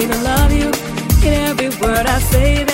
way to love you in every word I say.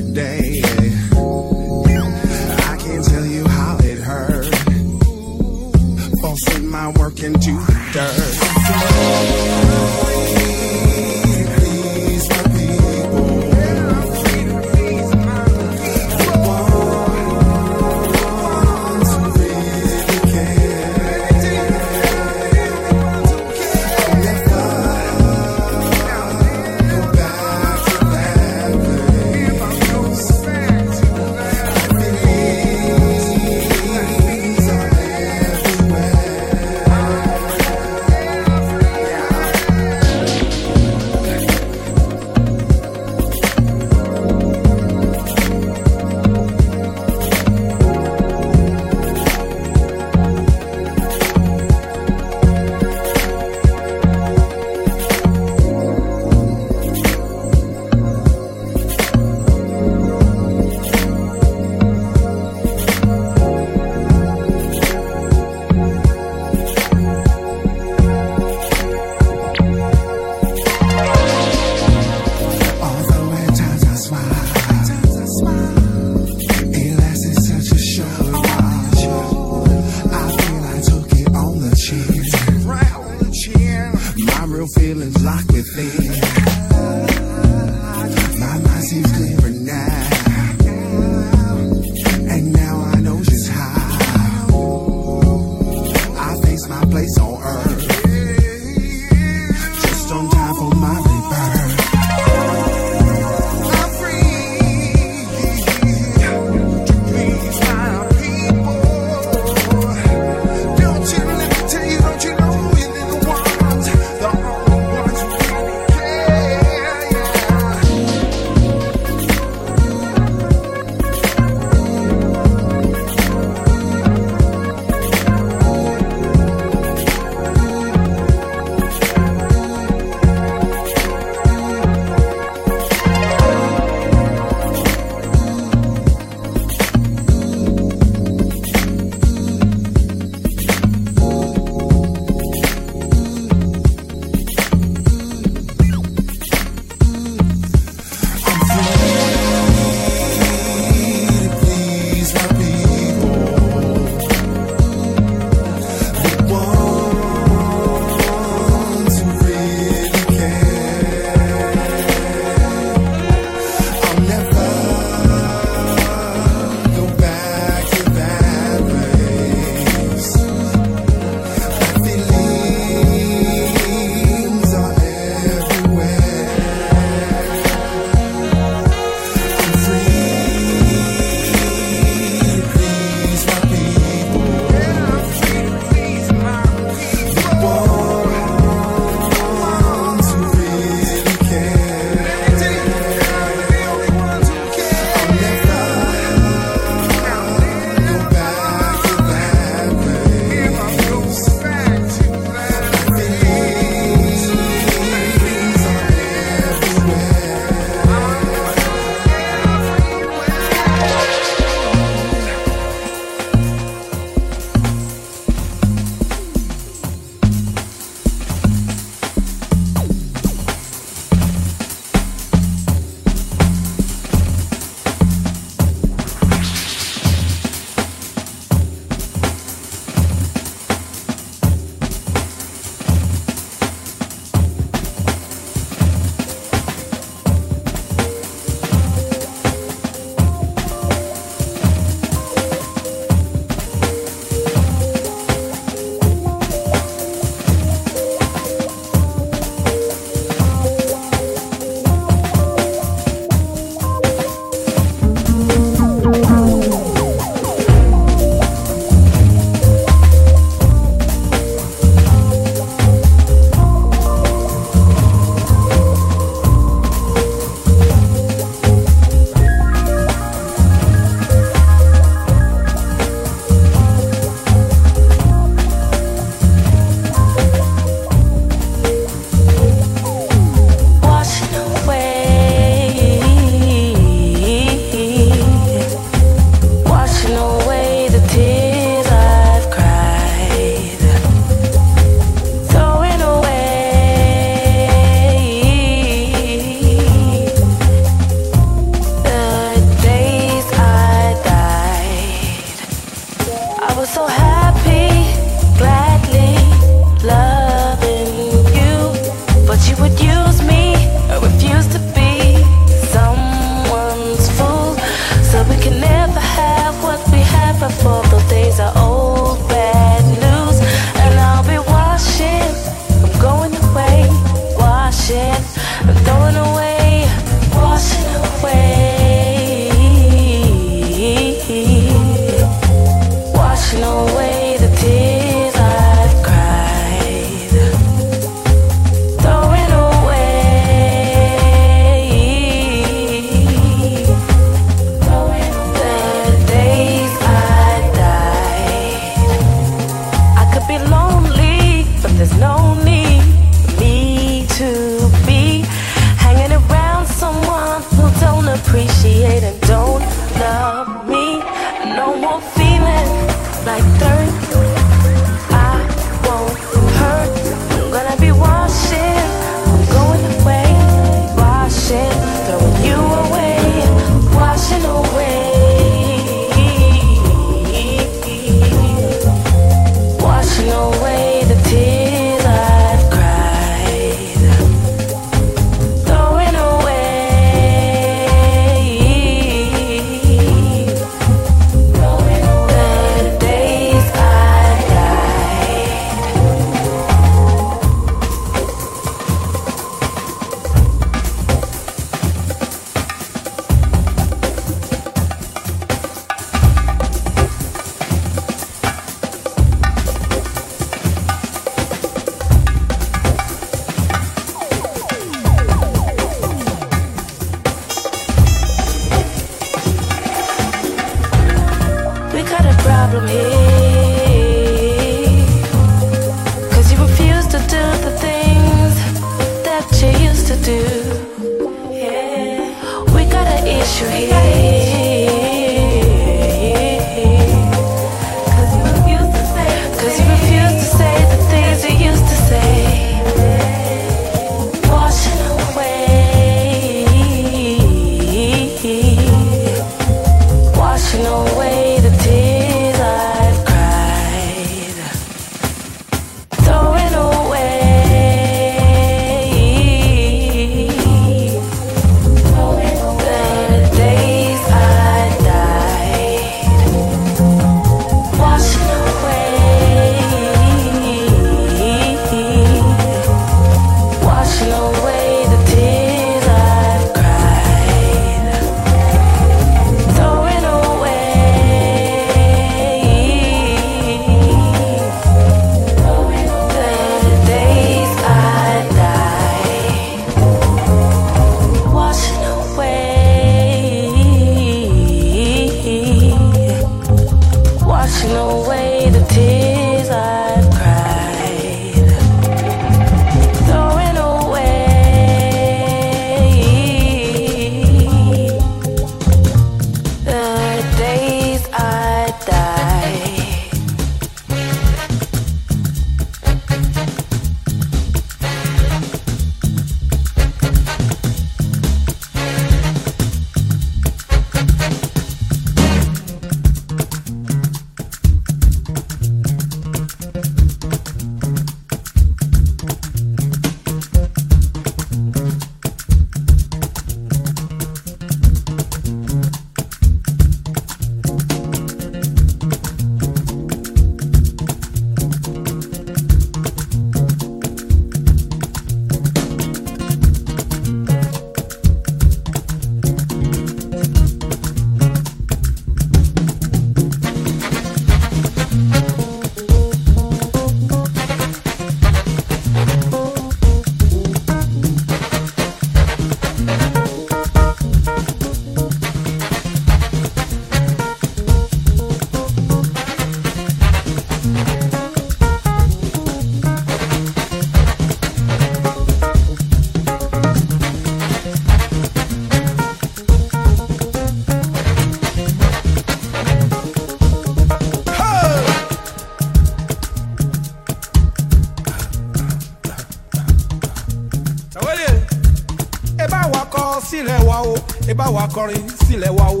kọrin sílẹ̀ wa o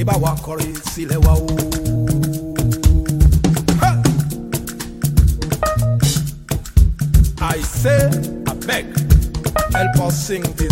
ẹ bá kọrin sílẹ̀ wa o. I say abeg help us sing this.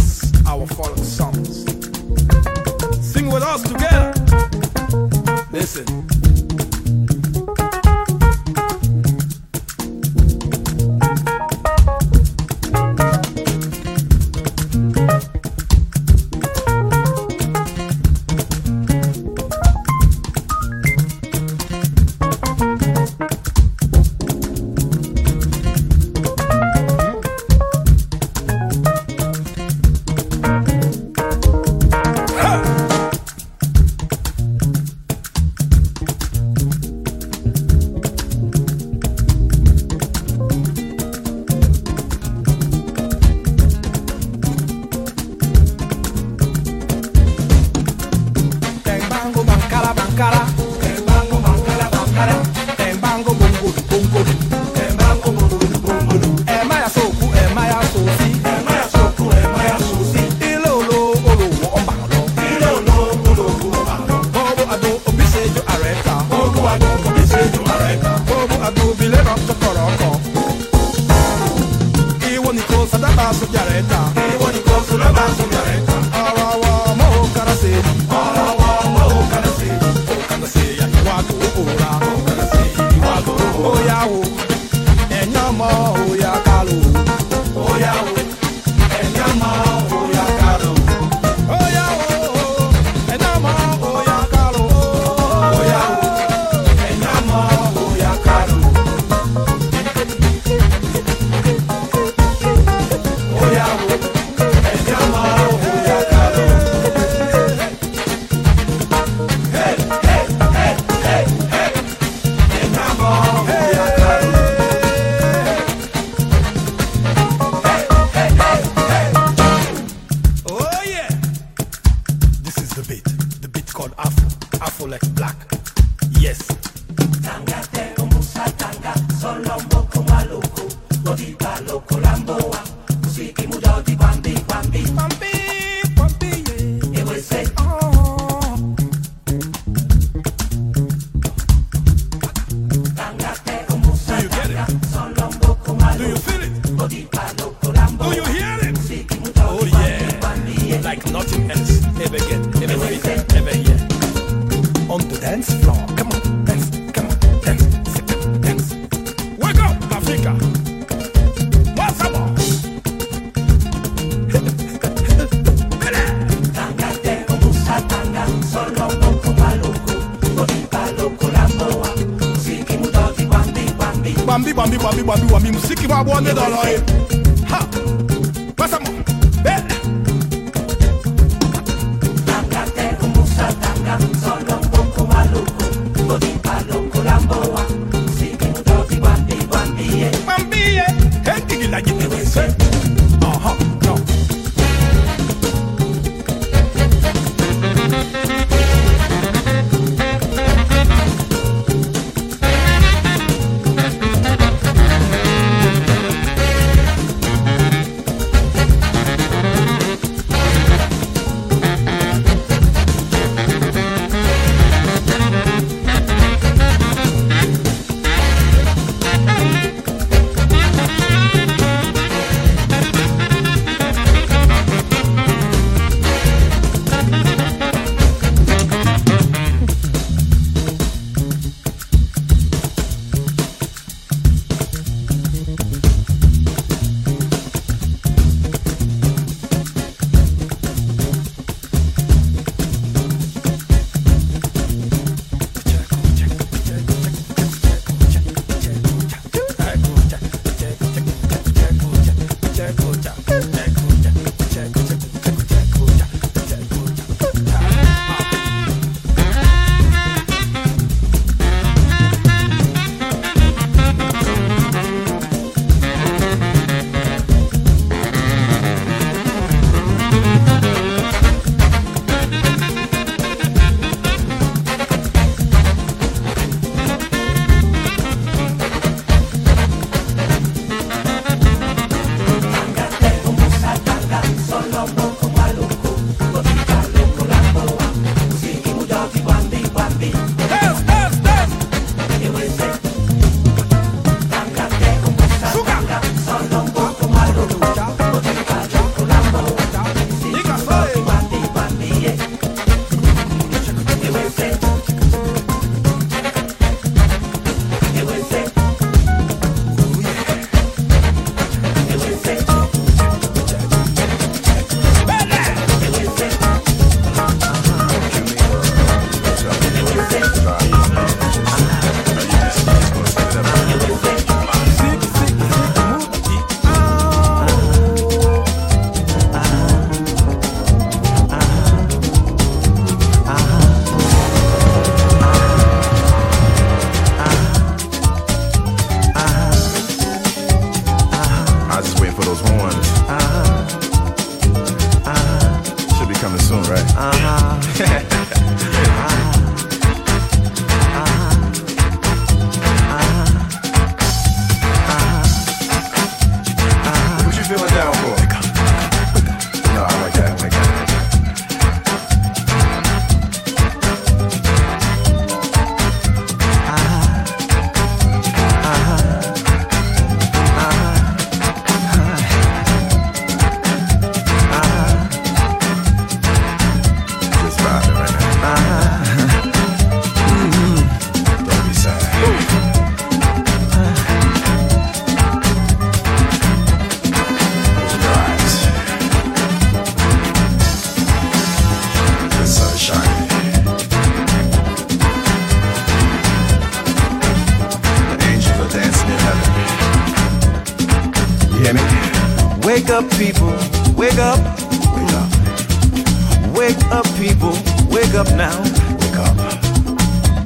Wake up, people, wake up now. Wake up.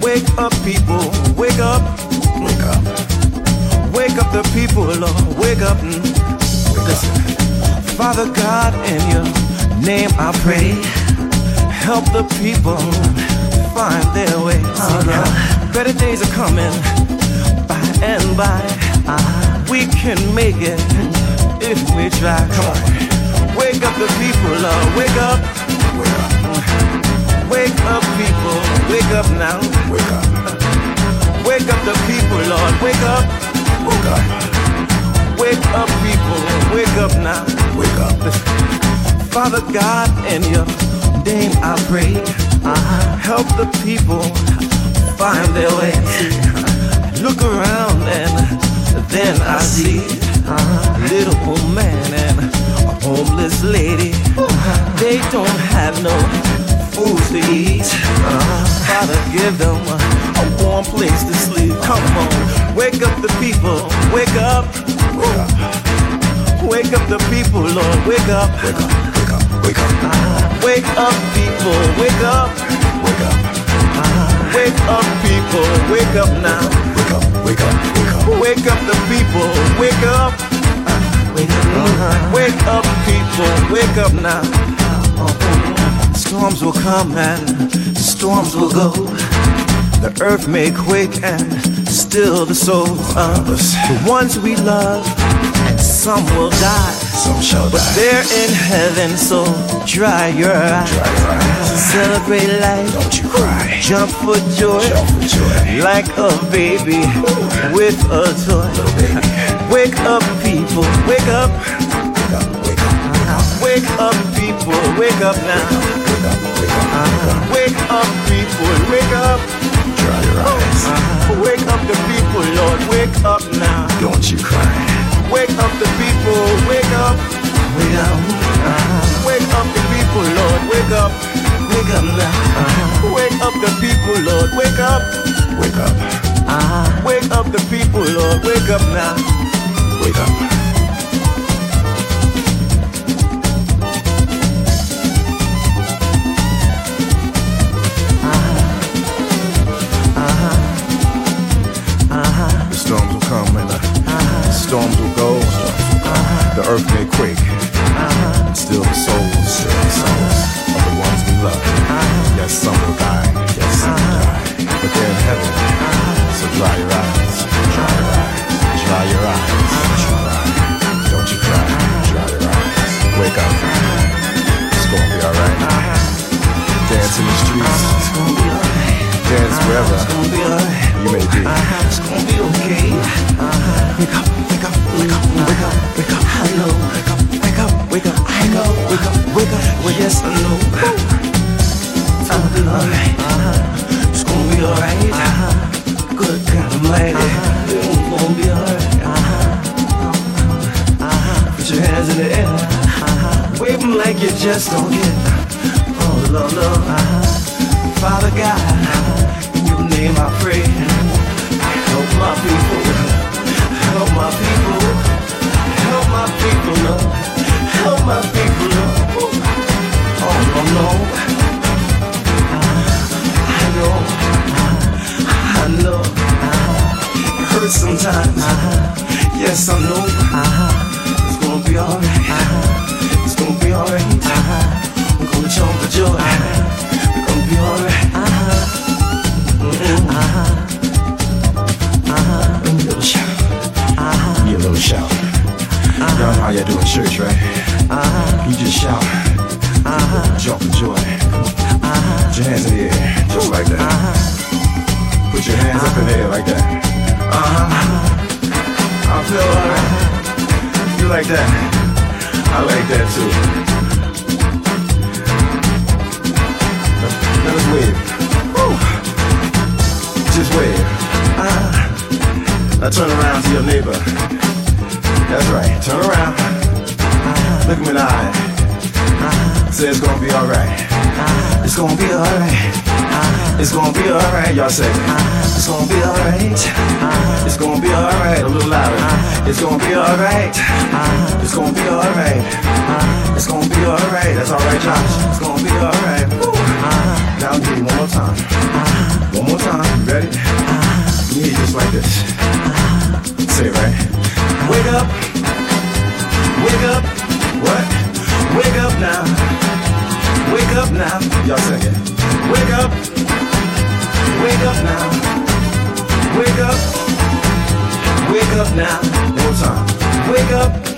Wake up, people, wake up, Wake up. wake up the people, Lord, wake up. mm. Listen, Father God, in your name I pray, help the people find their way. Oh, Lord. Better days are coming by and by. We can make it if we try. Come on. Wake up the people, Lord, wake up. Wake up. People. Wake up now. Wake up. Wake up the people, Lord. Wake up. Wake up. Wake up, people. Wake up now. Wake up. Father God, in your name I pray. Uh, help the people find their way. Look around and then I see a little old man and a homeless lady. Uh-huh. They don't have no food to eat. Uh, Father, give them a, a warm place to sleep. Come on, wake up the people. Wake up. Wake up. The people, Lord. Wake up. Wake up. Wake up. Wake up. Wake up, people. Wake up. Wake up. Wake up, people. Wake up now. Wake up. Wake up. Wake up. Wake up the people. Wake up. Wake up. Wake up, people. Wake up now. Storms will come and storms will go. The earth may quake and still the souls of us. the ones we love. And some will die. Some shall But die. they're in heaven, so dry your eyes. Dry your eyes. Celebrate life. Don't you cry. Jump for joy. Jump for joy. Like a baby with a toy. Wake up, people. Wake up. Wake up. Wake up. Wake up, people. Wake up now. Wake up. Wake up. Wake up. Wake up, people. Wake up. Dry your eyes. Wake up the people, Lord. Wake up now. Don't you cry. Wake up the people. Wake up. Wake up. Wake up the people, Lord. Wake up. Wake up now. Wake up the people, Lord. Wake up. Wake up. Wake up the people, Lord. Wake up now. Wake up. Storms will go. The earth may quake. but Still the souls, of the ones we love. Yes, some will die. Yes, some will die. But they're in heaven. So dry your eyes. Dry your eyes. Dry your eyes. Don't you cry. Dry your eyes. Wake up. It's gonna be alright. Dance in the streets. It's gonna be alright. Dance wherever you may be. It's gonna be okay. Wake up, wake up, wake up, wake up, wake up. I know. Wake up, wake up, wake up. I know. Wake up, wake up. Yes, I know. It's gonna be alright. It's gonna be alright. Good God Almighty. It's gonna be alright. Put your hands in the air. Wave them like you just don't care. Oh, Lord, Lord. Father God, in your name up.